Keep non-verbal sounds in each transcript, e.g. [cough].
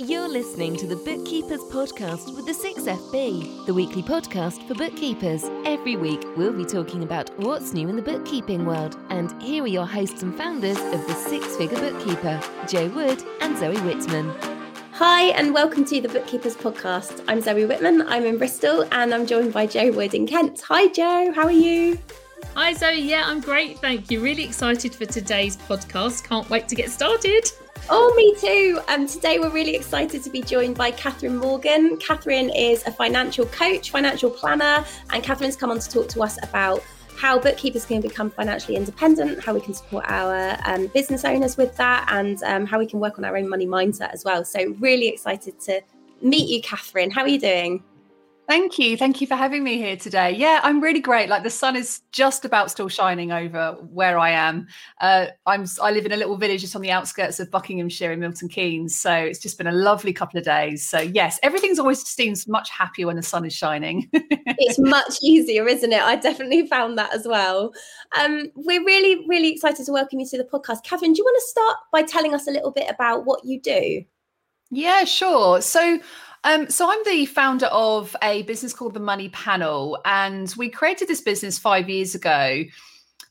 You're listening to the Bookkeepers Podcast with the 6FB, the weekly podcast for bookkeepers. Every week, we'll be talking about what's new in the bookkeeping world. And here are your hosts and founders of the Six Figure Bookkeeper, Jo Wood and Zoe Whitman. Hi, and welcome to the Bookkeepers Podcast. I'm Zoe Whitman, I'm in Bristol, and I'm joined by Jo Wood in Kent. Hi, Jo, how are you? Hi, Zoe. Yeah, I'm great. Thank you. Really excited for today's podcast. Can't wait to get started. Oh, me too. Um, today we're really excited to be joined by Catherine Morgan. Catherine is a financial coach, financial planner, and Catherine's come on to talk to us about how bookkeepers can become financially independent, how we can support our um, business owners with that, and um, how we can work on our own money mindset as well. So, really excited to meet you, Catherine. How are you doing? Thank you. Thank you for having me here today. Yeah, I'm really great. Like the sun is just about still shining over where I am. Uh, I'm I live in a little village just on the outskirts of Buckinghamshire in Milton Keynes. So it's just been a lovely couple of days. So yes, everything's always seems much happier when the sun is shining. [laughs] it's much easier, isn't it? I definitely found that as well. Um, we're really, really excited to welcome you to the podcast. Catherine, do you want to start by telling us a little bit about what you do? Yeah, sure. So um, so I'm the founder of a business called the Money Panel, and we created this business five years ago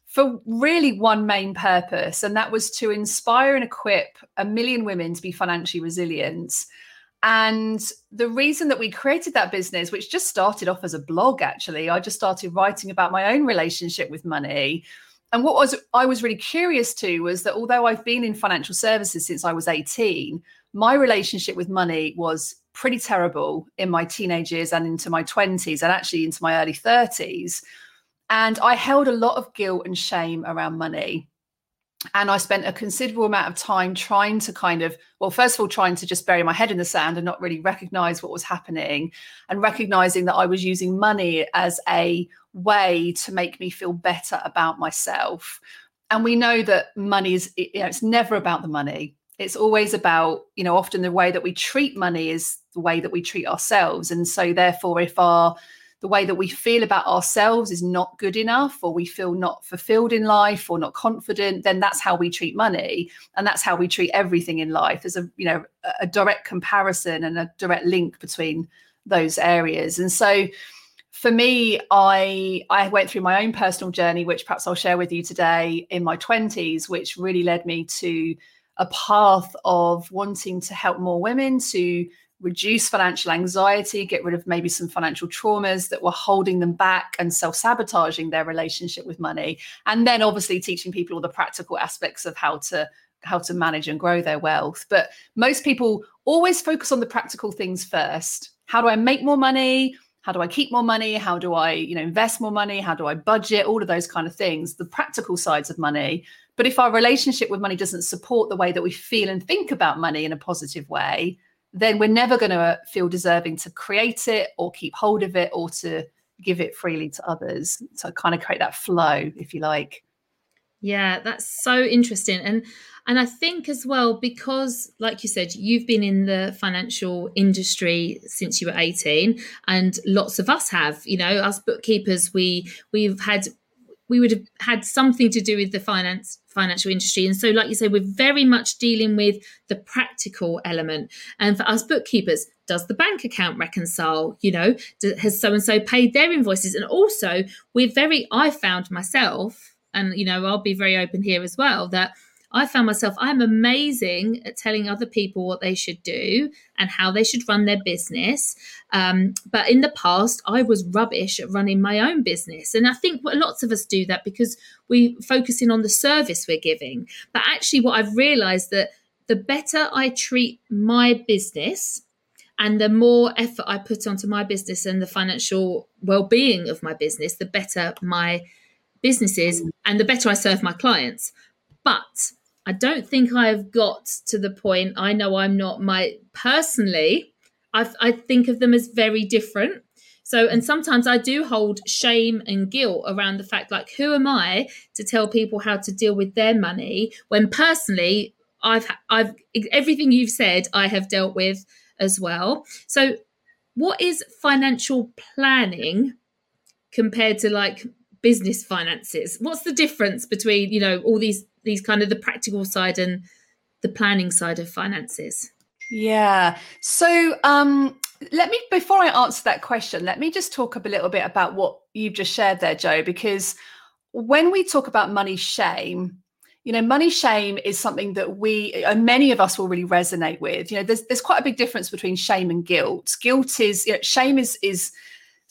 for really one main purpose, and that was to inspire and equip a million women to be financially resilient. And the reason that we created that business, which just started off as a blog, actually, I just started writing about my own relationship with money. And what was I was really curious to was that although I've been in financial services since I was 18, my relationship with money was pretty terrible in my teenage years and into my 20s and actually into my early 30s. And I held a lot of guilt and shame around money. And I spent a considerable amount of time trying to kind of, well, first of all, trying to just bury my head in the sand and not really recognize what was happening and recognizing that I was using money as a way to make me feel better about myself. And we know that money is, you know, it's never about the money it's always about you know often the way that we treat money is the way that we treat ourselves. And so therefore if our the way that we feel about ourselves is not good enough or we feel not fulfilled in life or not confident then that's how we treat money. And that's how we treat everything in life there's a you know a direct comparison and a direct link between those areas. And so for me i i went through my own personal journey which perhaps i'll share with you today in my 20s which really led me to a path of wanting to help more women to reduce financial anxiety, get rid of maybe some financial traumas that were holding them back and self sabotaging their relationship with money. And then obviously teaching people all the practical aspects of how to how to manage and grow their wealth. But most people always focus on the practical things first. How do I make more money? How do I keep more money? How do I, you know, invest more money? How do I budget? All of those kind of things, the practical sides of money but if our relationship with money doesn't support the way that we feel and think about money in a positive way, then we're never going to feel deserving to create it or keep hold of it or to give it freely to others. So kind of create that flow, if you like. Yeah, that's so interesting. And and I think as well, because like you said, you've been in the financial industry since you were 18, and lots of us have, you know, us bookkeepers, we we've had we would have had something to do with the finance financial industry. And so like you say we're very much dealing with the practical element. And for us bookkeepers does the bank account reconcile? You know has so and so paid their invoices? And also we're very i found myself and you know i'll be very open here as well that I found myself, I'm amazing at telling other people what they should do and how they should run their business. Um, but in the past, I was rubbish at running my own business. And I think lots of us do that because we focusing on the service we're giving. But actually, what I've realized that the better I treat my business, and the more effort I put onto my business and the financial well-being of my business, the better my business is and the better I serve my clients. But I don't think I've got to the point. I know I'm not my personally. I, I think of them as very different. So, and sometimes I do hold shame and guilt around the fact, like, who am I to tell people how to deal with their money when personally, I've, I've, everything you've said, I have dealt with as well. So, what is financial planning compared to like business finances? What's the difference between, you know, all these these kind of the practical side and the planning side of finances? Yeah. So um let me before I answer that question, let me just talk a little bit about what you've just shared there, jo because when we talk about money shame, you know, money shame is something that we and many of us will really resonate with. You know, there's there's quite a big difference between shame and guilt. Guilt is, you know, shame is is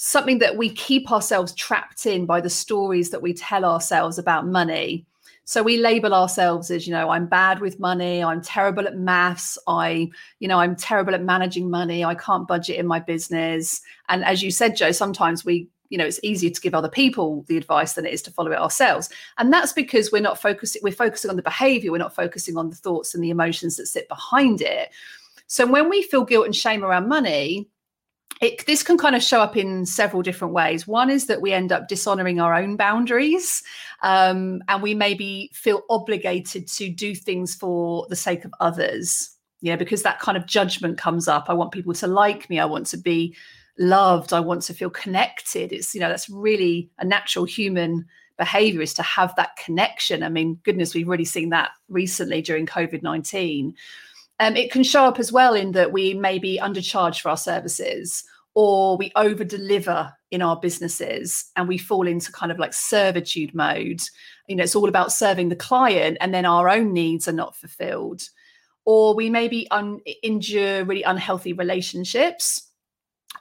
something that we keep ourselves trapped in by the stories that we tell ourselves about money. So we label ourselves as, you know, I'm bad with money, I'm terrible at maths, I, you know, I'm terrible at managing money, I can't budget in my business. And as you said, Jo, sometimes we you know it's easier to give other people the advice than it is to follow it ourselves and that's because we're not focusing we're focusing on the behavior we're not focusing on the thoughts and the emotions that sit behind it so when we feel guilt and shame around money it, this can kind of show up in several different ways. One is that we end up dishonoring our own boundaries, um, and we maybe feel obligated to do things for the sake of others. Yeah, because that kind of judgment comes up. I want people to like me. I want to be loved. I want to feel connected. It's you know that's really a natural human behavior is to have that connection. I mean, goodness, we've really seen that recently during COVID nineteen. Um, it can show up as well in that we may be undercharged for our services or we over deliver in our businesses and we fall into kind of like servitude mode. You know it's all about serving the client and then our own needs are not fulfilled. Or we maybe un- endure really unhealthy relationships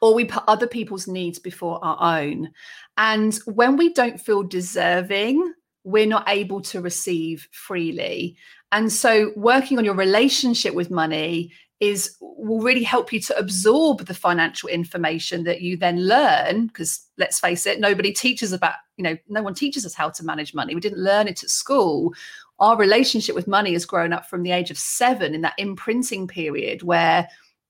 or we put other people's needs before our own. And when we don't feel deserving we're not able to receive freely. And so working on your relationship with money is will really help you to absorb the financial information that you then learn because let's face it nobody teaches about you know no one teaches us how to manage money. We didn't learn it at school. Our relationship with money has grown up from the age of 7 in that imprinting period where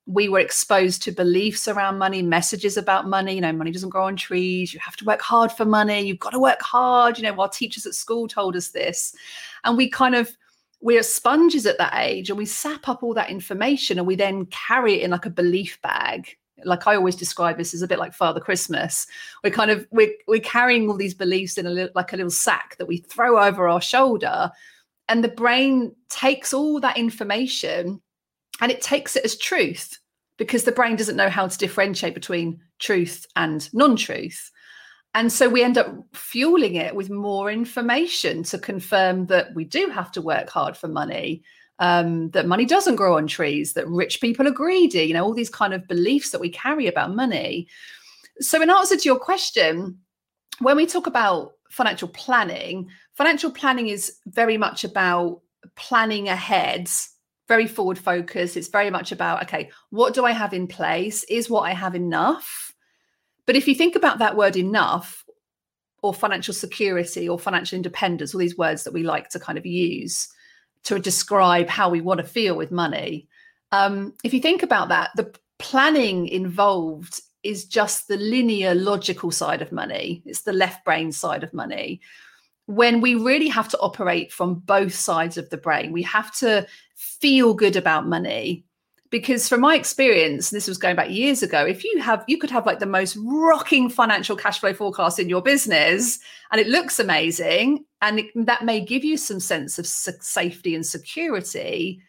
we were exposed to beliefs around money messages about money you know money doesn't grow on trees you have to work hard for money you've got to work hard you know our teachers at school told us this. And we kind of we're sponges at that age and we sap up all that information and we then carry it in like a belief bag. Like i always describe this as a bit like father christmas. We're kind of we're, we're carrying all these beliefs in a little like a little sack that we throw over our shoulder and the brain takes all that information and it takes it as truth because the brain doesn't know how to differentiate between truth and non-truth and so we end up fueling it with more information to confirm that we do have to work hard for money, um, that money doesn't grow on trees, that rich people are greedy, you know, all these kind of beliefs that we carry about money. So, in answer to your question, when we talk about financial planning, financial planning is very much about planning ahead very forward focused. It's very much about, okay, what do I have in place? Is what I have enough? But if you think about that word enough, or financial security, or financial independence, all these words that we like to kind of use to describe how we want to feel with money, um, if you think about that, the planning involved is just the linear, logical side of money, it's the left brain side of money. When we really have to operate from both sides of the brain, we have to feel good about money. Because from my experience this was going back years ago if you have you could have like the most rocking financial cash flow forecast in your business and it looks amazing and it, that may give you some sense of safety and security.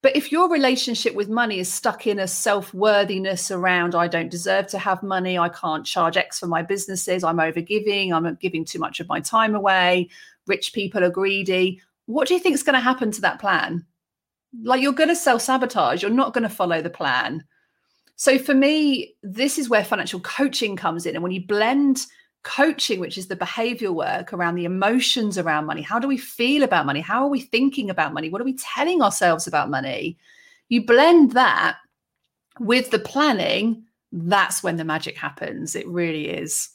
But if your relationship with money is stuck in a self-worthiness around i don't deserve to have money i can't charge x for my businesses i'm overgiving i'm giving too much of my time away rich people are greedy what do you think is going to happen to that plan like you're going to self sabotage, you're not going to follow the plan. So for me, this is where financial coaching comes in. And when you blend coaching, which is the behavioral work around the emotions around money, how do we feel about money? How are we thinking about money? What are we telling ourselves about money? You blend that with the planning, that's when the magic happens. It really is.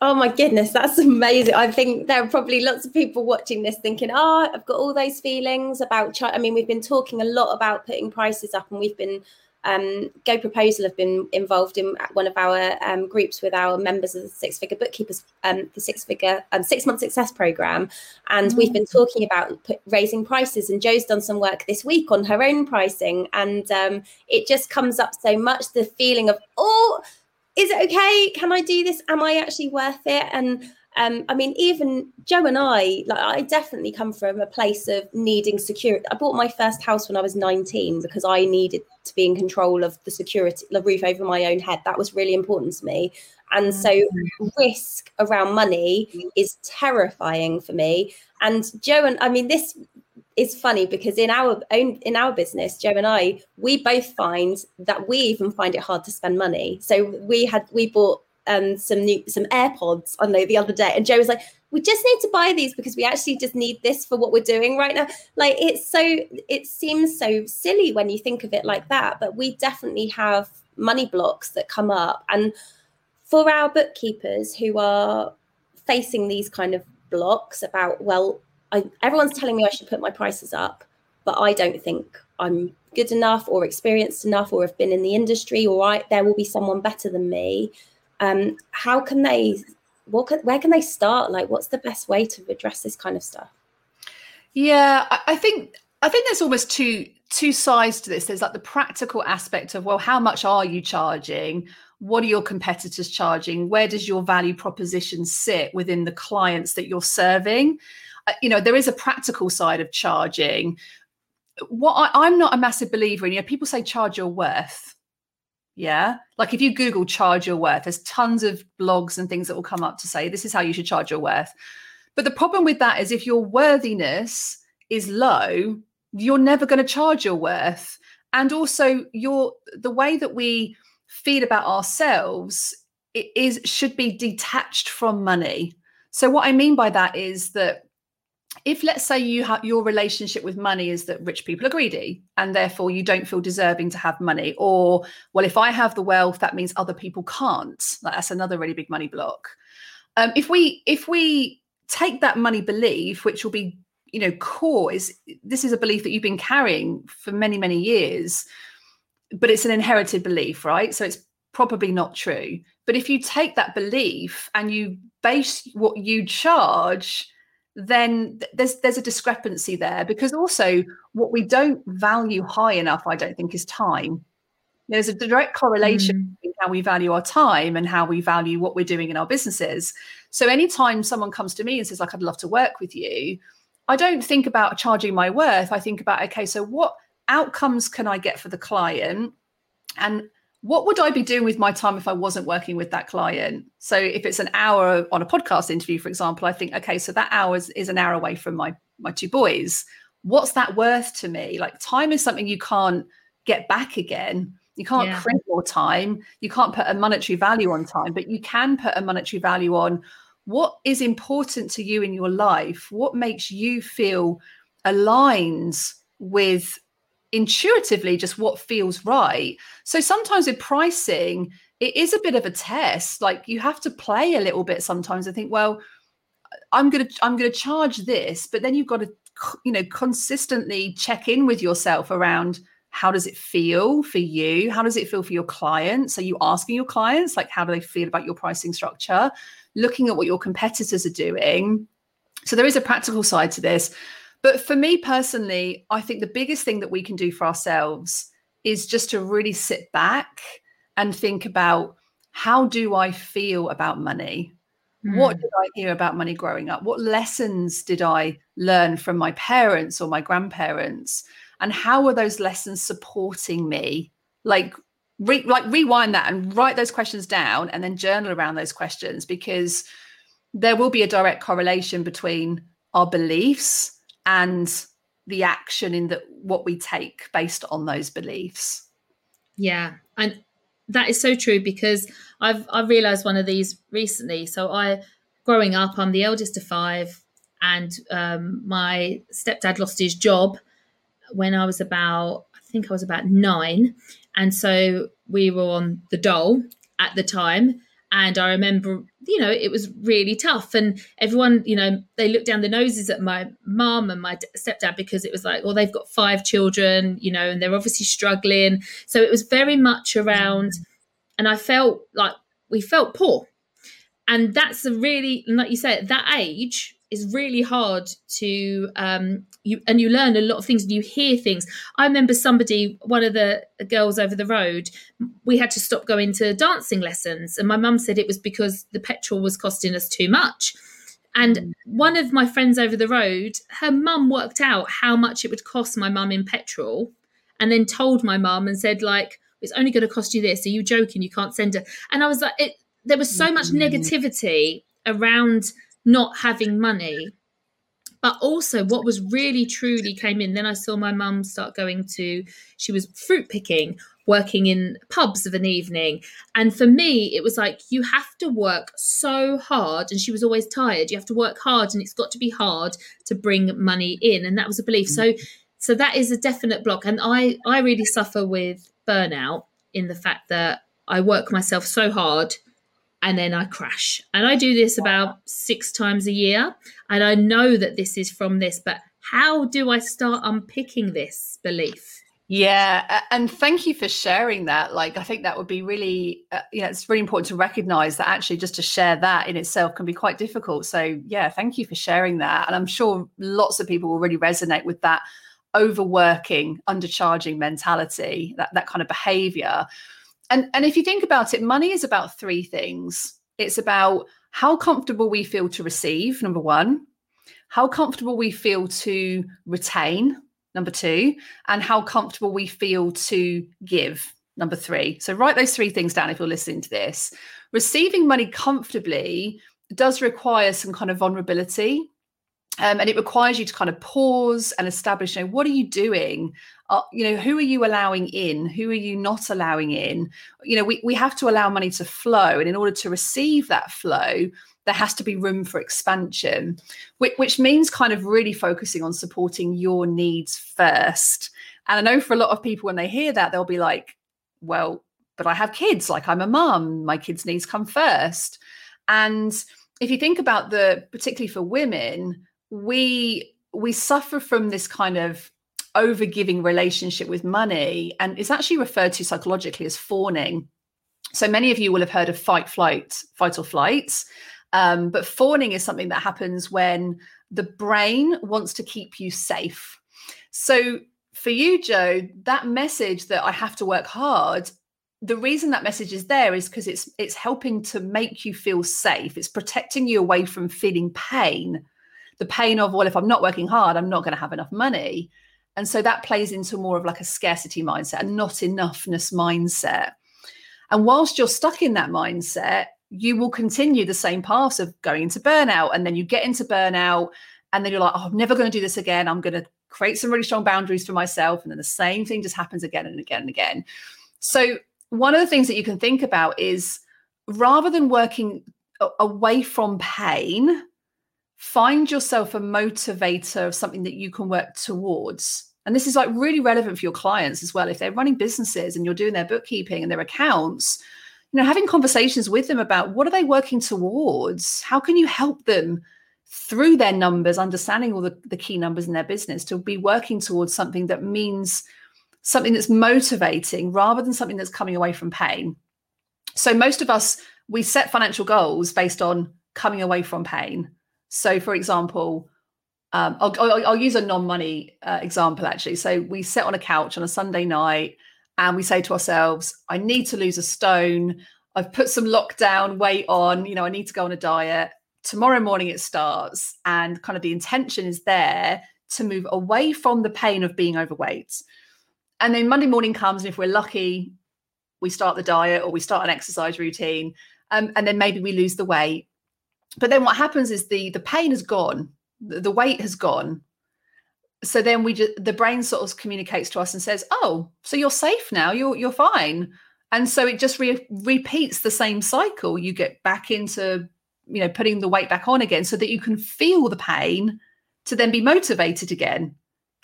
Oh my goodness, that's amazing. I think there are probably lots of people watching this thinking, oh, I've got all those feelings about, I mean, we've been talking a lot about putting prices up and we've been, um, GoProposal have been involved in one of our um, groups with our members of the Six Figure Bookkeepers, um, the Six Figure um, Six Month Success Program, and mm. we've been talking about put, raising prices. And Jo's done some work this week on her own pricing, and um, it just comes up so much the feeling of oh, is it okay? Can I do this? Am I actually worth it? And um, I mean, even Jo and I, like, I definitely come from a place of needing security. I bought my first house when I was 19 because I needed to be in control of the security, the roof over my own head. That was really important to me. And so, mm. risk around money is terrifying for me. And Jo and I mean, this is funny because in our own in our business jo and i we both find that we even find it hard to spend money. So we had we bought um some new some airpods on the, the other day and jo was like we just need to buy these because we actually just need this for what we're doing right now. Like it's so it seems so silly when you think of it like that but we definitely have money blocks that come up. And for our bookkeepers who are facing these kind of blocks about well I, everyone's telling me I should put my prices up, but I don't think I'm good enough or experienced enough or have been in the industry or I, there will be someone better than me. Um, how can they, what where can they start? Like, what's the best way to address this kind of stuff? Yeah, I, I think, I think there's almost two, two sides to this. There's like the practical aspect of, well, how much are you charging? What are your competitors charging? Where does your value proposition sit within the clients that you're serving? Uh, you know, there is a practical side of charging. What I, I'm not a massive believer in, you know, people say charge your worth. Yeah. Like if you Google charge your worth, there's tons of blogs and things that will come up to say this is how you should charge your worth. But the problem with that is if your worthiness is low, you're never going to charge your worth. And also your the way that we feel about ourselves is should be detached from money. So what I mean by that is that if let's say you have your relationship with money is that rich people are greedy and therefore you don't feel deserving to have money or well if i have the wealth that means other people can't. That's another really big money block. Um, if we if we take that money belief which will be you know core is this is a belief that you've been carrying for many many years but it's an inherited belief right? So it's probably not true. But if you take that belief and you base what you charge then there's there's a discrepancy there because also what we don't value high enough i don't think is time. There's a direct correlation mm. between how we value our time and how we value what we're doing in our businesses. So anytime someone comes to me and says like i'd love to work with you i don't think about charging my worth. I think about okay so what outcomes can i get for the client? And what would I be doing with my time if I wasn't working with that client? So if it's an hour on a podcast interview, for example, I think, okay, so that hour is, is an hour away from my my two boys. What's that worth to me? Like time is something you can't get back again. You can't yeah. print more time. You can't put a monetary value on time, but you can put a monetary value on what is important to you in your life. What makes you feel aligned with intuitively just what feels right. So sometimes with pricing, it is a bit of a test. Like you have to play a little bit sometimes and think, well, I'm gonna I'm gonna charge this, but then you've got to you know consistently check in with yourself around how does it feel for you? How does it feel for your clients? Are you asking your clients like how do they feel about your pricing structure? Looking at what your competitors are doing. So there is a practical side to this. But for me personally, I think the biggest thing that we can do for ourselves is just to really sit back and think about how do I feel about money? Mm. What hmm. did I hear about money growing up? What lessons did I learn from my parents or my grandparents? And how are those lessons supporting me? Like, re- like rewind that and write those questions down and then journal around those questions because there will be a direct correlation between our beliefs and the action in that what we take based on those beliefs. Yeah and that is so true because i've i've realized one of these recently. So i growing up i'm the eldest of five and um, my stepdad lost his job when i was about i think i was about nine. And so we were on the dole at the time and I remember, you know, it was really tough. And everyone, you know, they looked down the noses at my mum and my stepdad because it was like, well, they've got five children, you know, and they're obviously struggling. So it was very much around, and I felt like we felt poor. And that's a really, like you say, at that age, it's really hard to um you and you learn a lot of things and you hear things. I remember somebody one of the girls over the road we had to stop going to dancing lessons. And my mum said it was because the petrol was costing us too much. And mm. one of my friends over the road her mum worked out how much it would cost my mum in petrol and then told my mum and said like it's only going to cost you this. Are you joking? You can't send her and i was like it there was so much mm. negativity around not having money. But also what was really truly came in then i saw my mum start going to she was fruit picking working in pubs of an evening. And for me it was like you have to work so hard and she was always tired. You have to work hard and it's got to be hard to bring money in and that was a belief. So so that is a definite block. And i i really suffer with burnout in the fact that i work myself so hard and then I crash. And I do this about six times a year. And I know that this is from this, but how do I start unpicking this belief? Yeah, and thank you for sharing that. Like, I think that would be really, uh, you know, it's really important to recognize that actually just to share that in itself can be quite difficult. So, yeah, thank you for sharing that. And I'm sure lots of people will really resonate with that overworking, undercharging mentality, that, that kind of behavior and and if you think about it money is about three things. It's about how comfortable we feel to receive number one how comfortable we feel to retain number two and how comfortable we feel to give number three. So write those three things down if you're listening to this. Receiving money comfortably does require some kind of vulnerability um, and it requires you to kind of pause and establish you know what are you doing uh, you know who are you allowing in? Who are you not allowing in? You know we, we have to allow money to flow and in order to receive that flow there has to be room for expansion which, which means kind of really focusing on supporting your needs first. And i know for a lot of people when they hear that they'll be like well but i have kids like i'm a mum my kids needs come first. And if you think about the particularly for women we we suffer from this kind of overgiving relationship with money and it's actually referred to psychologically as fawning. So many of you will have heard of fight flight fight or flight. Um, but fawning is something that happens when the brain wants to keep you safe. So for you jo that message that i have to work hard the reason that message is there is because it's it's helping to make you feel safe. It's protecting you away from feeling pain. The pain of well if i'm not working hard i'm not going to have enough money and so that plays into more of like a scarcity mindset and not enoughness mindset. And whilst you're stuck in that mindset you will continue the same path of going into burnout. And then you get into burnout and then you're like oh i'm never going to do this again. I'm going to create some really strong boundaries for myself. And then the same thing just happens again and again and again. So one of the things that you can think about is rather than working away from pain find yourself a motivator of something that you can work towards. And this is like really relevant for your clients as well. If they're running businesses and you're doing their bookkeeping and their accounts, you know, having conversations with them about what are they working towards? How can you help them through their numbers, understanding all the, the key numbers in their business to be working towards something that means something that's motivating rather than something that's coming away from pain. So most of us, we set financial goals based on coming away from pain so, for example, um, I'll, I'll, I'll, use a non-money uh, example actually. So we sit on a couch on a Sunday night and we say to ourselves, "I need to lose a stone. I've put some lockdown weight on. You know, I need to go on a diet. Tomorrow morning it starts, and kind of the intention is there to move away from the pain of being overweight. And then Monday morning comes, and if we're lucky, we start the diet or we start an exercise routine, um, and then maybe we lose the weight but then what happens is the the pain is gone the weight has gone. So then we just the brain sort of communicates to us and says oh so you're safe now you're you're fine. And so it just re- repeats the same cycle. You get back into you know putting the weight back on again so that you can feel the pain to then be motivated again.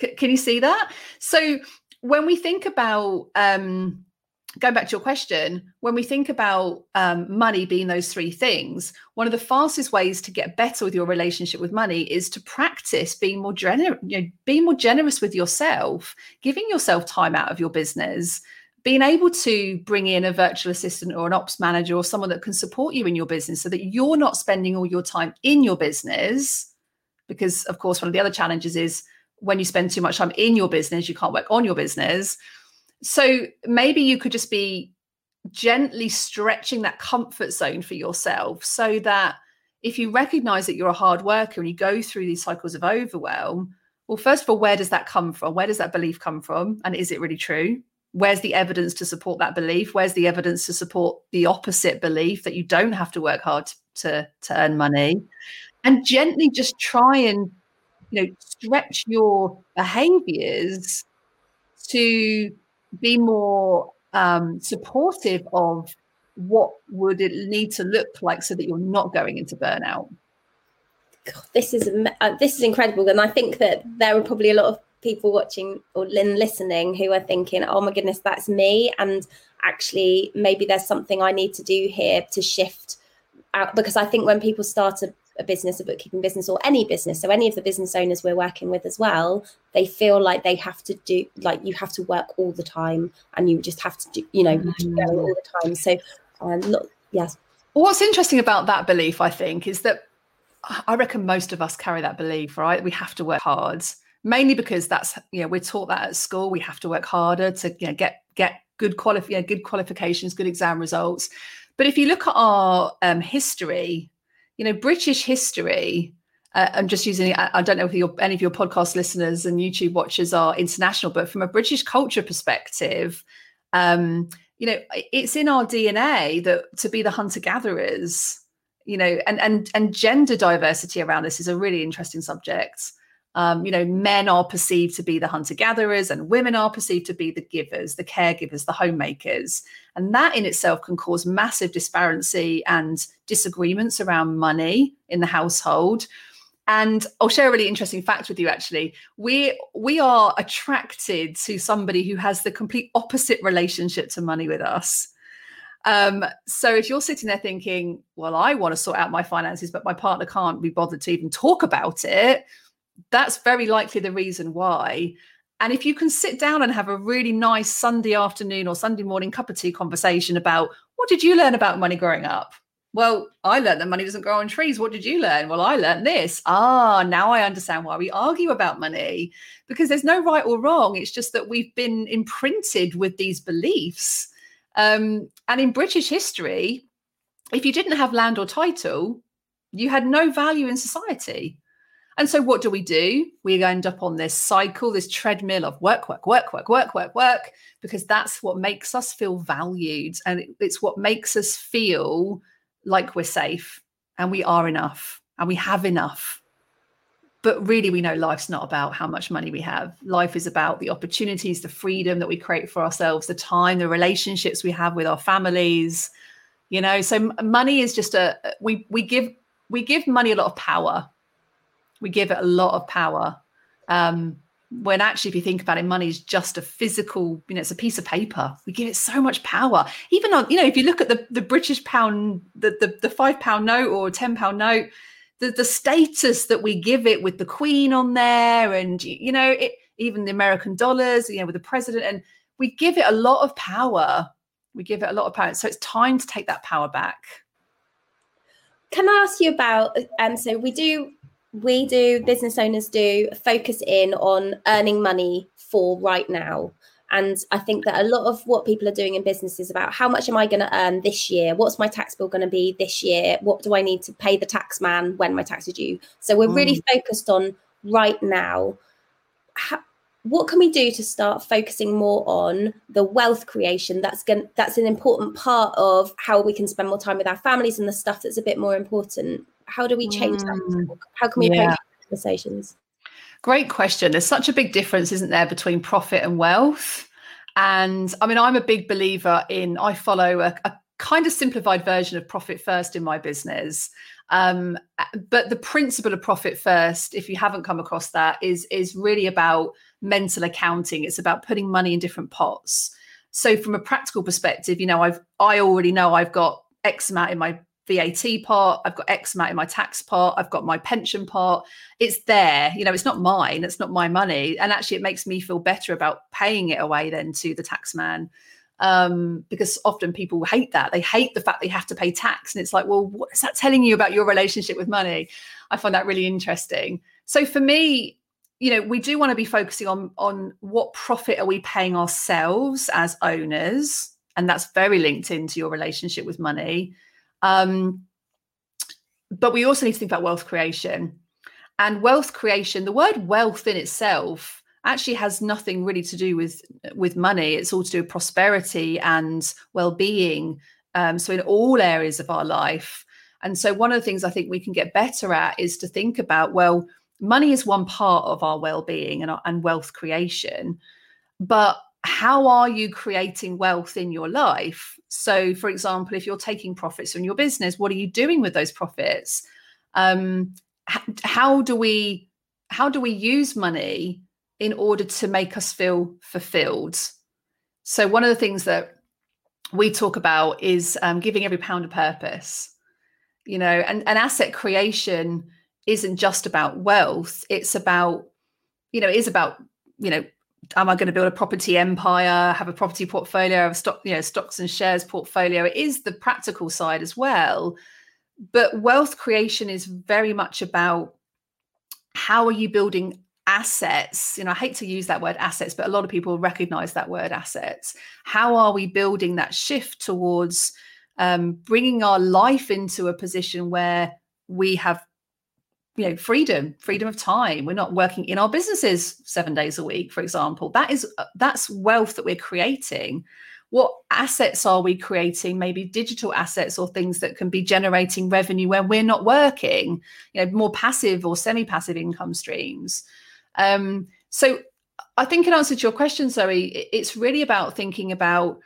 C- can you see that? So when we think about um going back to your question, when we think about um, money being those three things, one of the fastest ways to get better with your relationship with money is to practice being more generous, you know, being more generous with yourself, giving yourself time out of your business, being able to bring in a virtual assistant or an ops manager or someone that can support you in your business so that you're not spending all your time in your business. Because of course one of the other challenges is when you spend too much time in your business you can't work on your business so maybe you could just be gently stretching that comfort zone for yourself so that if you recognize that you're a hard worker and you go through these cycles of overwhelm well first of all where does that come from? Where does that belief come from? And is it really true? Where's the evidence to support that belief? Where's the evidence to support the opposite belief that you don't have to work hard to to earn money? And gently just try and you know stretch your behaviors to be more um, supportive of what would it need to look like so that you're not going into burnout? God, this is uh, this is incredible. And i think that there are probably a lot of people watching or listening who are thinking oh my goodness that's me. And actually maybe there's something i need to do here to shift out because i think when people start a a business, a bookkeeping business, or any business. So any of the business owners we're working with as well, they feel like they have to do like you have to work all the time, and you just have to do, you know, going all the time. So, um, look, yes. What's interesting about that belief, I think, is that I reckon most of us carry that belief, right? We have to work hard, mainly because that's you know we're taught that at school. We have to work harder to you know, get get good qualif- you know, good qualifications, good exam results. But if you look at our um, history, you know, British history. Uh, I'm just using. I, I don't know if your, any of your podcast listeners and YouTube watchers are international, but from a British culture perspective, um, you know, it's in our DNA that to be the hunter gatherers. You know, and and and gender diversity around this is a really interesting subject. Um, you know, men are perceived to be the hunter gatherers and women are perceived to be the givers, the caregivers, the homemakers. And that in itself can cause massive disparity and disagreements around money in the household. And I'll share a really interesting fact with you actually. We we are attracted to somebody who has the complete opposite relationship to money with us. Um, so if you're sitting there thinking, well, I want to sort out my finances, but my partner can't be bothered to even talk about it, that's very likely the reason why. And if you can sit down and have a really nice Sunday afternoon or Sunday morning cup of tea conversation about what did you learn about money growing up? Well, I learned that money doesn't grow on trees. What did you learn? Well, I learned this. Ah, now I understand why we argue about money because there's no right or wrong. It's just that we've been imprinted with these beliefs. Um, and in British history, if you didn't have land or title, you had no value in society. And so, what do we do? We end up on this cycle, this treadmill of work, work, work, work, work, work, work, because that's what makes us feel valued. And it's what makes us feel like we're safe and we are enough and we have enough. But really, we know life's not about how much money we have. Life is about the opportunities, the freedom that we create for ourselves, the time, the relationships we have with our families. You know, so money is just a we we give we give money a lot of power we give it a lot of power. Um, when actually, if you think about it, money is just a physical, you know, it's a piece of paper. We give it so much power. Even on, you know, if you look at the, the British pound, the, the, the five pound note or 10 pound note, the, the status that we give it with the queen on there and, you know, it, even the American dollars, you know, with the president, and we give it a lot of power. We give it a lot of power. So it's time to take that power back. Can I ask you about, um, so we do we do, business owners do, focus in on earning money for right now. And I think that a lot of what people are doing in business is about how much am I going to earn this year? What's my tax bill going to be this year? What do I need to pay the tax man when my tax is due? So we're mm. really focused on right now. How, what can we do to start focusing more on the wealth creation that's going that's an important part of how we can spend more time with our families and the stuff that's a bit more important how do we change mm, that? How can we yeah. conversations? Great question. There's such a big difference, isn't there, between profit and wealth? And I mean, I'm a big believer in, I follow a, a kind of simplified version of profit first in my business. Um, but the principle of profit first, if you haven't come across that, is is really about mental accounting. It's about putting money in different pots. So from a practical perspective, you know, I've I already know I've got X amount in my VAT part, I've got X amount in my tax part, I've got my pension part. It's there, you know, it's not mine, it's not my money. And actually, it makes me feel better about paying it away then to the tax man. Um, because often people hate that. They hate the fact they have to pay tax. And it's like, well, what is that telling you about your relationship with money? I find that really interesting. so for me, you know, we do want to be focusing on on what profit are we paying ourselves as owners, and that's very linked into your relationship with money. Um, but we also need to think about wealth creation. And wealth creation, the word wealth in itself actually has nothing really to do with with money. It's all to do with prosperity and well-being. Um, so in all areas of our life. And so one of the things I think we can get better at is to think about, well, money is one part of our well-being and, and wealth creation. But how are you creating wealth in your life? So, for example, if you're taking profits from your business, what are you doing with those profits? Um, how do we how do we use money in order to make us feel fulfilled? So, one of the things that we talk about is um, giving every pound a purpose. You know, and, and asset creation isn't just about wealth; it's about you know, it is about you know am I going to build a property empire, have a property portfolio, a stock, you know, stocks and shares portfolio? It is the practical side as well. But wealth creation is very much about how are you building assets? You know, I hate to use that word assets, but a lot of people recognize that word assets. How are we building that shift towards um, bringing our life into a position where we have you know freedom freedom of time. We're not working in our businesses seven days a week for example. That is uh, that's wealth that we're creating. What assets are we creating? Maybe digital assets or things that can be generating revenue when we're not working you know more passive or semi-passive income streams. Um, so i think in answer to your question zoe it's really about thinking about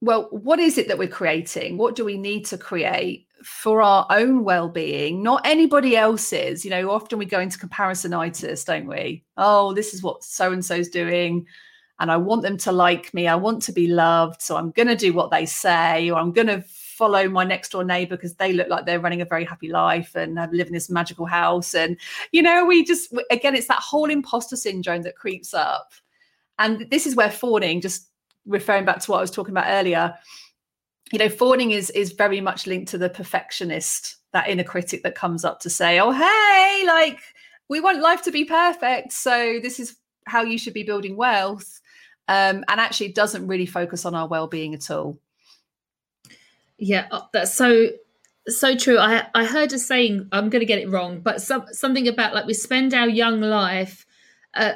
well what is it that we're creating? What do we need to create for our own well-being not anybody else's. You know often we go into comparisonitis don't we? Oh this is what so and so's doing and i want them to like me. I want to be loved so i'm going to do what they say or i'm going to follow my next door neighbor because they look like they're running a very happy life and live in this magical house. And you know we just again it's that whole imposter syndrome that creeps up. And this is where fawning just referring back to what i was talking about earlier you know, fawning is is very much linked to the perfectionist, that inner critic that comes up to say, "Oh, hey, like we want life to be perfect, so this is how you should be building wealth," um, and actually doesn't really focus on our well-being at all. Yeah, uh, that's so so true. I I heard a saying. I'm going to get it wrong, but some something about like we spend our young life. Uh,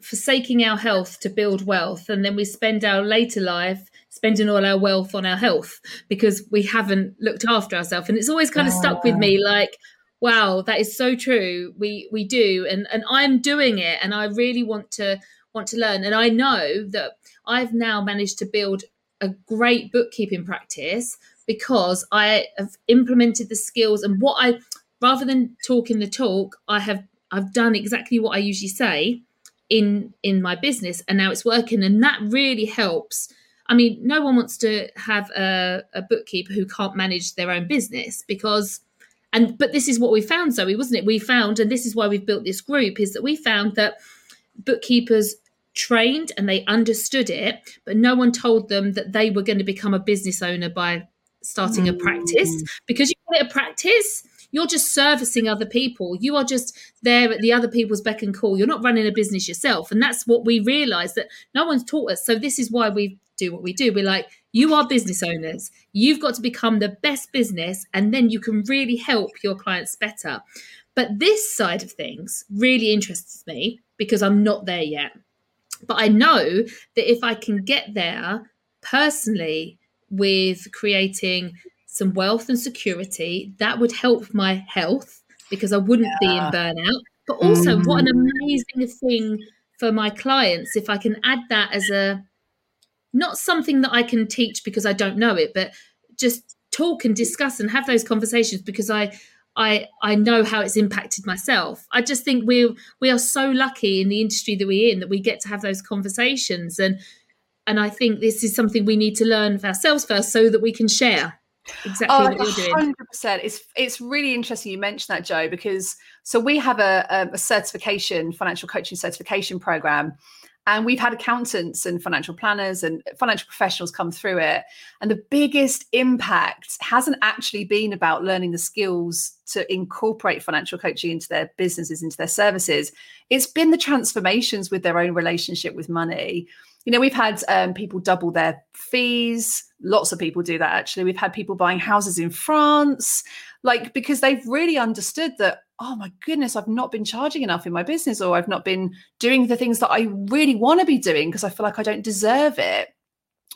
forsaking our health to build wealth and then we spend our later life spending all our wealth on our health because we haven't looked after ourselves. And it's always kind of stuck with me like, wow, that is so true. We we do. And and I'm doing it and I really want to want to learn. And I know that I've now managed to build a great bookkeeping practice because I have implemented the skills and what I rather than talking the talk, I have I've done exactly what I usually say in in my business and now it's working and that really helps I mean, no one wants to have a, a bookkeeper who can't manage their own business because and but this is what we found zoe wasn't it? We found and this is why we've built this group is that we found that bookkeepers trained and they understood it but no one told them that they were going to become a business owner by starting a practice. Mm. because you call it a practice you're just servicing other people. You are just there at the other people's beck and call. You're not running a business yourself. And that's what we realized that no one's taught us. So this is why we've do what we do. We're like, you are business owners. You've got to become the best business, and then you can really help your clients better. But this side of things really interests me because I'm not there yet. But I know that if I can get there personally with creating some wealth and security, that would help my health because I wouldn't yeah. be in burnout. But also, mm. what an mm. amazing thing for my clients if I can add that as a not something that I can teach because I don't know it, but just talk and discuss and have those conversations because I I I know how it's impacted myself. I just think we we are so lucky in the industry that we're in that we get to have those conversations and and I think this is something we need to learn of ourselves first so that we can share exactly oh, what you're doing. 100%. It's it's really interesting you mentioned that Jo because so we have a, a certification financial coaching certification program And we've had accountants and financial planners and financial professionals come through it. And the biggest impact hasn't actually been about learning the skills to incorporate financial coaching into their businesses, into their services. It's been the transformations with their own relationship with money. You know, we've had um, people double their fees. Lots of people do that actually. We've had people buying houses in France, like because they've really understood that oh my goodness, I've not been charging enough in my business, or I've not been doing the things that I really want to be doing because I feel like I don't deserve it.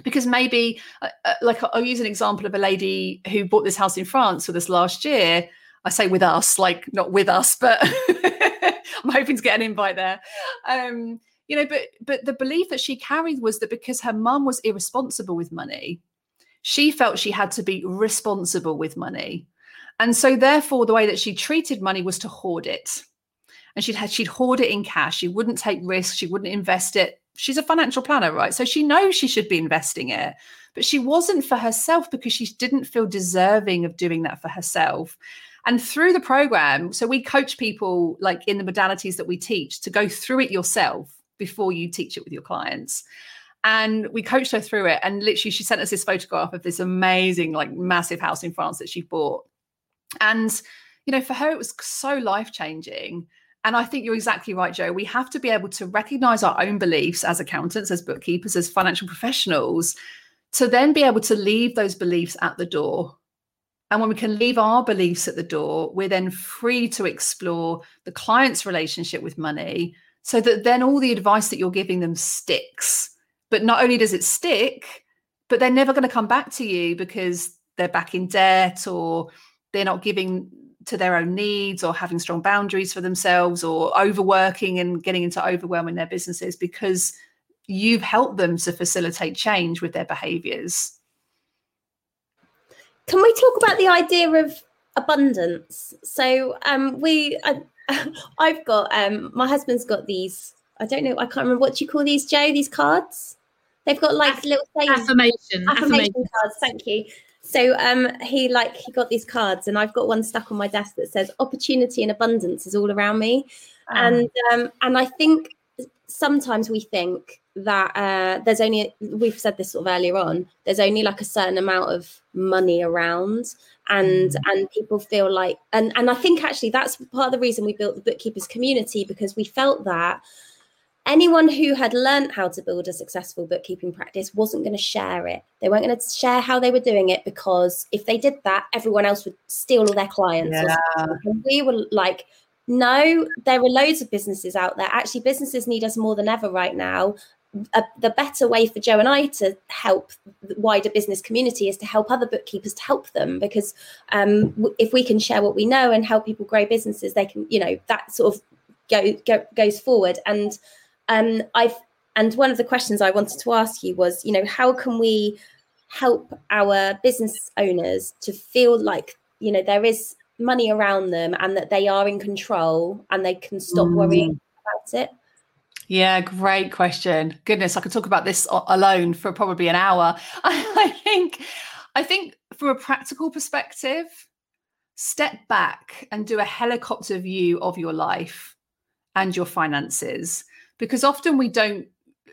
Because maybe, uh, uh, like, I'll use an example of a lady who bought this house in France with us last year. I say with us, like not with us, but [laughs] I'm hoping to get an invite there. Um, you know, but but the belief that she carried was that because her mum was irresponsible with money, she felt she had to be responsible with money and so, therefore, the way that she treated money was to hoard it. And she'd had, she'd hoard it in cash. She wouldn't take risks. She wouldn't invest it. She's a financial planner, right? So she knows she should be investing it, but she wasn't for herself because she didn't feel deserving of doing that for herself. And through the program, so we coach people like in the modalities that we teach to go through it yourself before you teach it with your clients and we coached her through it and literally she sent us this photograph of this amazing like massive house in france that she bought and, you know, for her, it was so life changing. And I think you're exactly right, Jo. We have to be able to recognize our own beliefs as accountants, as bookkeepers, as financial professionals, to then be able to leave those beliefs at the door. And when we can leave our beliefs at the door, we're then free to explore the client's relationship with money so that then all the advice that you're giving them sticks. But not only does it stick, but they're never going to come back to you because they're back in debt or they're not giving to their own needs or having strong boundaries for themselves or overworking and getting into overwhelm in their businesses because you've helped them to facilitate change with their behaviors. Can we talk about the idea of abundance? So um, we, I, [laughs] I've got um, my husband's got these. I don't know. I can't remember what you call these, Jo. These cards. They've got like Aff- little sayings. Affirmation. Affirmation, affirmation cards. Thank you. So um, he like he got these cards, and I've got one stuck on my desk that says "Opportunity and abundance is all around me," oh. and um, and I think sometimes we think that uh, there's only we've said this sort of earlier on. There's only like a certain amount of money around, and mm. and people feel like and and I think actually that's part of the reason we built the bookkeepers community because we felt that anyone who had learned how to build a successful bookkeeping practice wasn't going to share it. They weren't going to share how they were doing it because if they did that, everyone else would steal all their clients. Yeah. And we were like, no, there are loads of businesses out there. Actually, businesses need us more than ever right now. the better way for Jo and I to help the wider business community is to help other bookkeepers to help them because um, if we can share what we know and help people grow businesses, they can, you know, that sort of go, go goes forward. And um, I've and one of the questions I wanted to ask you was, you know, how can we help our business owners to feel like, you know, there is money around them and that they are in control and they can stop mm. worrying about it? Yeah, great question. Goodness, I could talk about this alone for probably an hour. [laughs] I think I think from a practical perspective, step back and do a helicopter view of your life and your finances because often we don't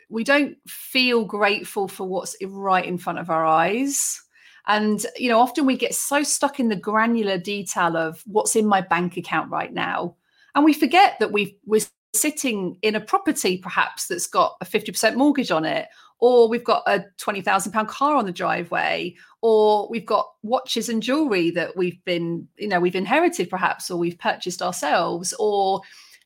we don't feel grateful for what's right in front of our eyes. And you know often we get so stuck in the granular detail of what's in my bank account right now and we forget that we we're sitting in a property perhaps that's got a 50% mortgage on it or we've got a 20,000 pound car on the driveway or we've got watches and jewelry that we've been you know we've inherited perhaps or we've purchased ourselves or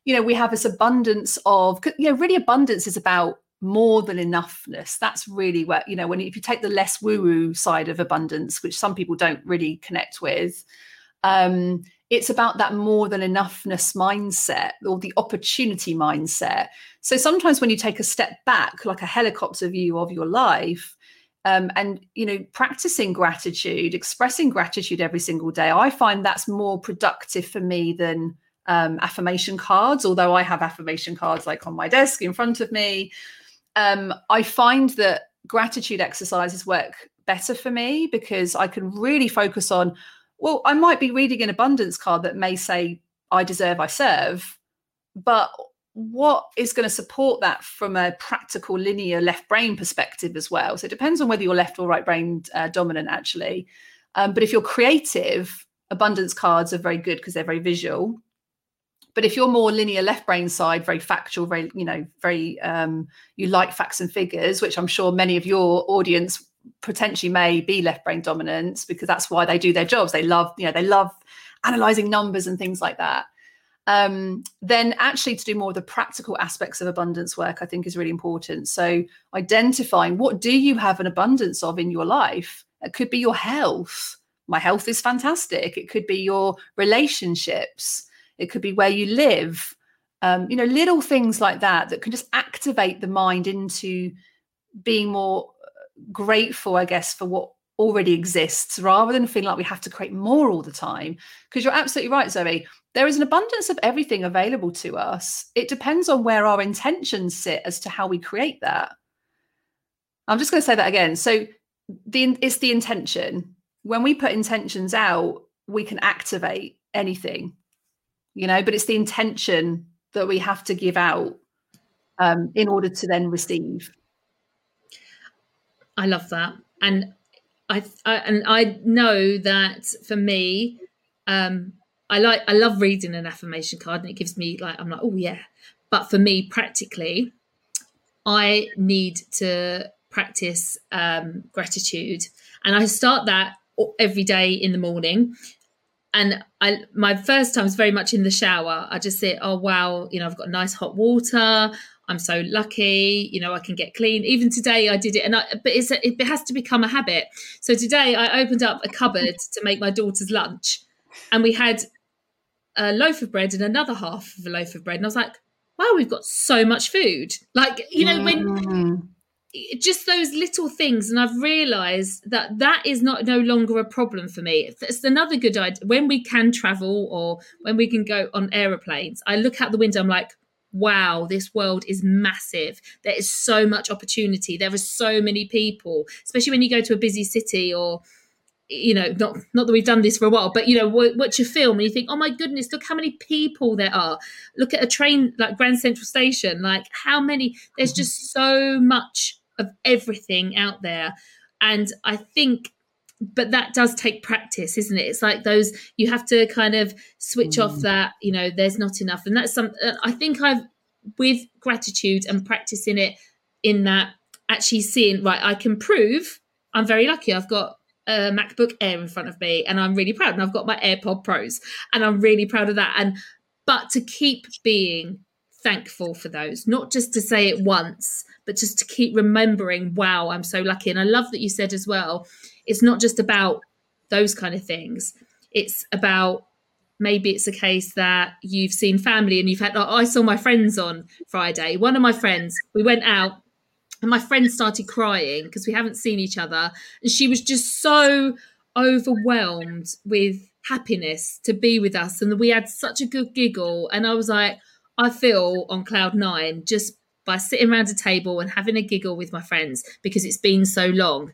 you know, we have this abundance of, you know, really abundance is about more than enoughness. That's really where, you know, when if you take the less woo woo side of abundance, which some people don't really connect with, um, it's about that more than enoughness mindset or the opportunity mindset. So sometimes when you take a step back, like a helicopter view of your life, um, and you know practicing gratitude expressing gratitude every single day i find that's more productive for me than um, affirmation cards, although I have affirmation cards like on my desk in front of me. Um, I find that gratitude exercises work better for me because I can really focus on, well, I might be reading an abundance card that may say, I deserve, I serve, but what is going to support that from a practical linear left brain perspective as well? So it depends on whether you're left or right brain uh, dominant actually. Um, but if you're creative abundance cards are very good because they're very visual but if you're more linear left brain side very factual very you know very um, you like facts and figures which i'm sure many of your audience potentially may be left brain dominant because that's why they do their jobs. They love you know they love analyzing numbers and things like that. Um, then actually to do more of the practical aspects of abundance work i think is really important. So identifying what do you have an abundance of in your life? It could be your health. My health is fantastic. It could be your relationships it could be where you live um, you know little things like that that can just activate the mind into being more grateful i guess for what already exists rather than feeling like we have to create more all the time because you're absolutely right zoe there is an abundance of everything available to us. It depends on where our intentions sit as to how we create that. I'm just going to say that again. So the it's the intention. When we put intentions out, we can activate anything, you know, but it's the intention that we have to give out um, in order to then receive. I love that, and I, I and I know that for me, um, I like I love reading an affirmation card and it gives me like I'm like oh yeah. But for me practically I need to practice um, gratitude. And I start that every day in the morning and I my first time was very much in the shower I just say oh wow you know I've got nice hot water I'm so lucky you know I can get clean even today I did it and I but it's a, it has to become a habit so today I opened up a cupboard to make my daughter's lunch and we had a loaf of bread and another half of a loaf of bread. And I was like, wow, we've got so much food. Like, you know, when mm. Just those little things. And I've realized that that is not no longer a problem for me. It's another good idea. When we can travel or when we can go on aeroplanes, I look out the window, I'm like, wow, this world is massive. There is so much opportunity. There are so many people, especially when you go to a busy city or you know, not not that we've done this for a while, but you know, watch a film and you think, oh my goodness, look how many people there are. Look at a train like Grand Central Station, like how many. There's just so much of everything out there, and I think, but that does take practice, isn't it? It's like those you have to kind of switch mm. off that. You know, there's not enough, and that's some. Uh, I think I've with gratitude and practicing it in that actually seeing right, I can prove I'm very lucky. I've got a MacBook Air in front of me, and I'm really proud. And I've got my AirPod Pros, and I'm really proud of that. And but to keep being thankful for those, not just to say it once, but just to keep remembering, wow, I'm so lucky. And I love that you said as well, it's not just about those kind of things. It's about maybe it's a case that you've seen family and you've had, I saw my friends on Friday. One of my friends, we went out and my friend started crying because we haven't seen each other and she was just so overwhelmed with happiness to be with us and we had such a good giggle and i was like i feel on cloud nine just by sitting around a table and having a giggle with my friends because it's been so long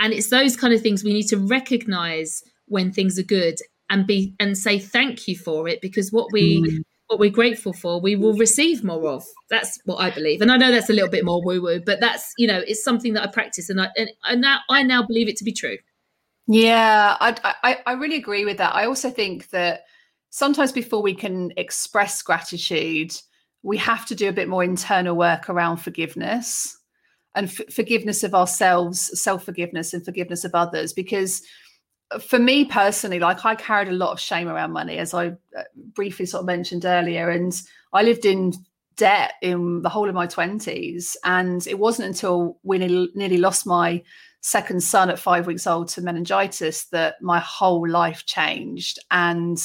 and it's those kind of things we need to recognize when things are good and be and say thank you for it because what we mm what we're grateful for, we will receive more of. That's what I believe, and I know that's a little bit more woo woo, but that's you know it's something that I practice, and I and I now I now believe it to be true. Yeah, I, I I really agree with that. I also think that sometimes before we can express gratitude, we have to do a bit more internal work around forgiveness and f- forgiveness of ourselves, self forgiveness, and forgiveness of others, because for me personally, like I carried a lot of shame around money, as I uh, briefly sort of mentioned earlier, and I lived in debt in the whole of my twenties. And it wasn't until we nearly, nearly lost my second son at five weeks old to meningitis that my whole life changed. And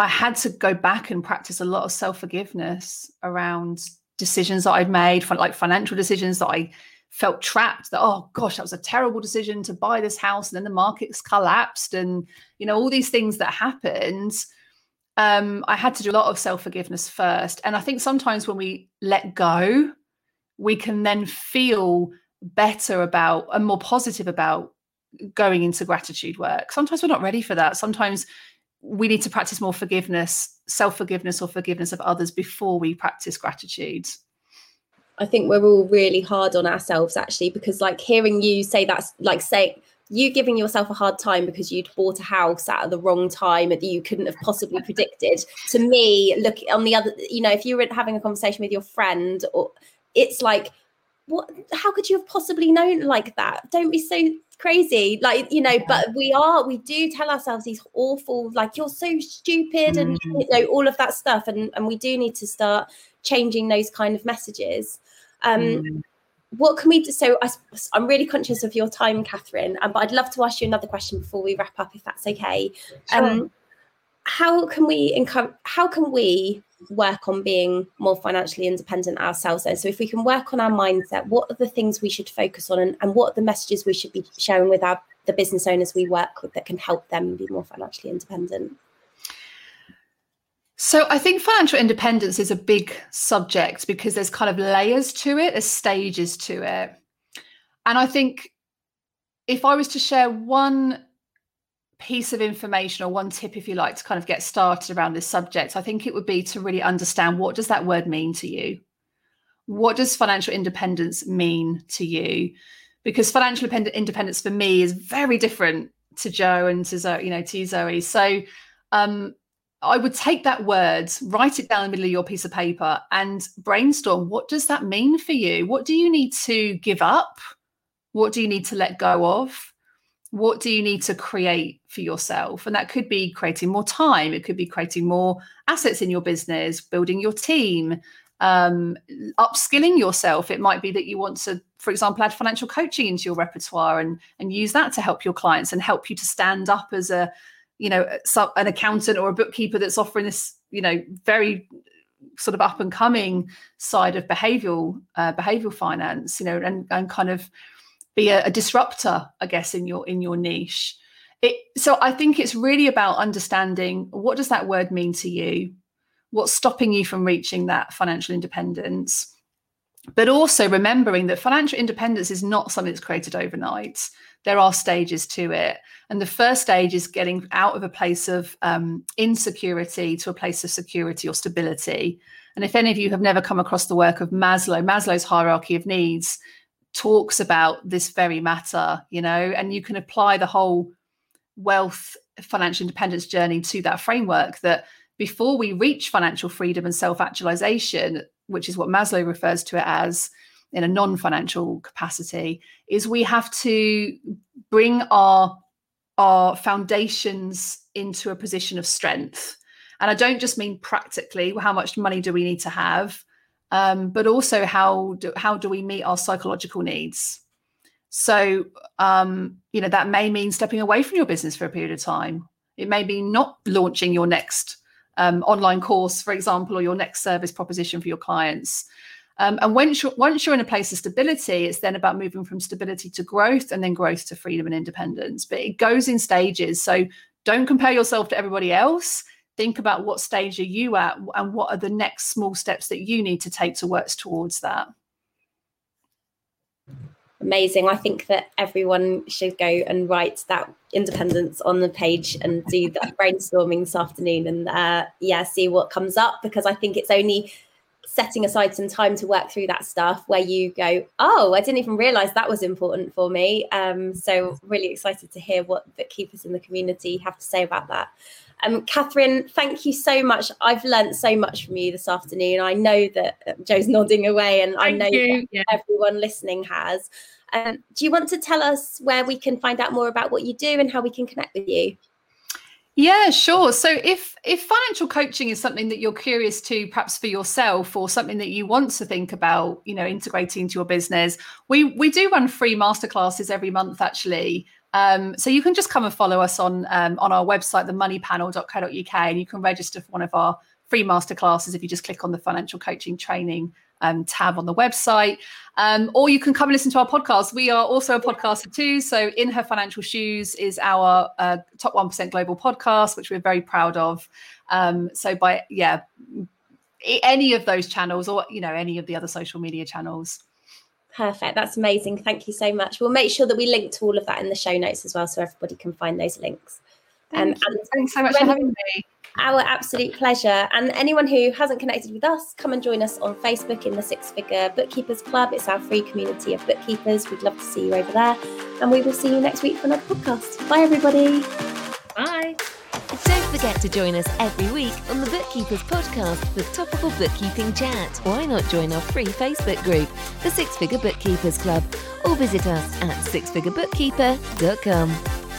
I had to go back and practice a lot of self forgiveness around decisions that I'd made, like financial decisions that I felt trapped that oh gosh that was a terrible decision to buy this house and then the markets collapsed and you know all these things that happened. Um i had to do a lot of self-forgiveness first and i think sometimes when we let go we can then feel better about and more positive about going into gratitude work. Sometimes we're not ready for that. Sometimes we need to practice more forgiveness, self forgiveness, or forgiveness of others before we practice gratitude. I think we're all really hard on ourselves actually, because like hearing you say that's like say you giving yourself a hard time because you'd bought a house at the wrong time that you couldn't have possibly [laughs] predicted. To me, look on the other, you know, if you were having a conversation with your friend, or it's like, what? How could you have possibly known like that? Don't be so crazy like you know but we are we do tell ourselves these awful like you're so stupid and mm. you know all of that stuff and and we do need to start changing those kind of messages um mm what can we do? So I, am really conscious of your time, Catherine, um, but I'd love to ask you another question before we wrap up, if that's okay. Sure. Um, how can we encourage? How can we work on being more financially independent ourselves? Then, so if we can work on our mindset, what are the things we should focus on, and, and what are the messages we should be sharing with our the business owners we work with that can help them be more financially independent? So I think financial independence is a big subject because there's kind of layers to it, there's stages to it. And I think if I was to share one piece of information or one tip if you like to kind of get started around this subject, I think it would be to really understand what does that word mean to you? What does financial independence mean to you? Because financial independence for me is very different to Jo and to Zoe, you know, to Zoe. So um I would take that word, write it down in the middle of your piece of paper, and brainstorm what does that mean for you? What do you need to give up? What do you need to let go of? What do you need to create for yourself? And that could be creating more time, it could be creating more assets in your business, building your team, um, upskilling yourself. It might be that you want to, for example, add financial coaching into your repertoire and, and use that to help your clients and help you to stand up as a you know an accountant or a bookkeeper that's offering this you know very sort of up and coming side of behavioral uh, behavioral finance you know and, and kind of be a, a disruptor i guess in your in your niche it, so i think it's really about understanding what does that word mean to you what's stopping you from reaching that financial independence but also remembering that financial independence is not something that's created overnight there are stages to it. And the first stage is getting out of a place of um, insecurity to a place of security or stability. And if any of you have never come across the work of Maslow, Maslow's hierarchy of needs talks about this very matter, you know, and you can apply the whole wealth, financial independence journey to that framework that before we reach financial freedom and self actualization, which is what Maslow refers to it as, in a non-financial capacity is we have to bring our our foundations into a position of strength. And i don't just mean practically how much money do we need to have um, but also how do, how do we meet our psychological needs so um, you know that may mean stepping away from your business for a period of time it may be not launching your next um, online course for example or your next service proposition for your clients um, and once you're, once you're in a place of stability, it's then about moving from stability to growth and then growth to freedom and independence. But it goes in stages. So don't compare yourself to everybody else. Think about what stage are you at and what are the next small steps that you need to take to work towards that. Amazing. I think that everyone should go and write that independence on the page and do that [laughs] brainstorming this afternoon and uh, yeah, see what comes up because I think it's only setting aside some time to work through that stuff where you go, oh, I didn't even realize that was important for me. Um, so really excited to hear what bookkeepers in the community have to say about that. Um, Catherine, thank you so much. I've learnt so much from you this afternoon. I know that uh, Jo's nodding away, and thank I know yeah. everyone listening has. Um, do you want to tell us where we can find out more about what you do and how we can connect with you? Yeah, sure. So if if financial coaching is something that you're curious to perhaps for yourself or something that you want to think about, you know, integrating into your business, we we do run free masterclasses every month actually. Um, so you can just come and follow us on um, on our website, themoneypanel.co.uk, and you can register for one of our free masterclasses if you just click on the financial coaching training um, tab on the website. Um, or you can come and listen to our podcast. We are also a podcaster too. So, In Her Financial Shoes is our uh, top 1% global podcast, which we're very proud of. Um, so, by, yeah, any of those channels or, you know, any of the other social media channels. Perfect. That's amazing. Thank you so much. We'll make sure that we link to all of that in the show notes as well so everybody can find those links. Thank um, and thanks so much for having me. Our absolute pleasure. And anyone who hasn't connected with us, come and join us on Facebook in the Six Figure Bookkeepers Club. It's our free community of bookkeepers. We'd love to see you over there. And we will see you next week for another podcast. Bye, everybody. Bye. Don't forget to join us every week on the Bookkeepers Podcast for topical bookkeeping chat. Why not join our free Facebook group, the Six Figure Bookkeepers Club, or visit us at sixfigurebookkeeper.com.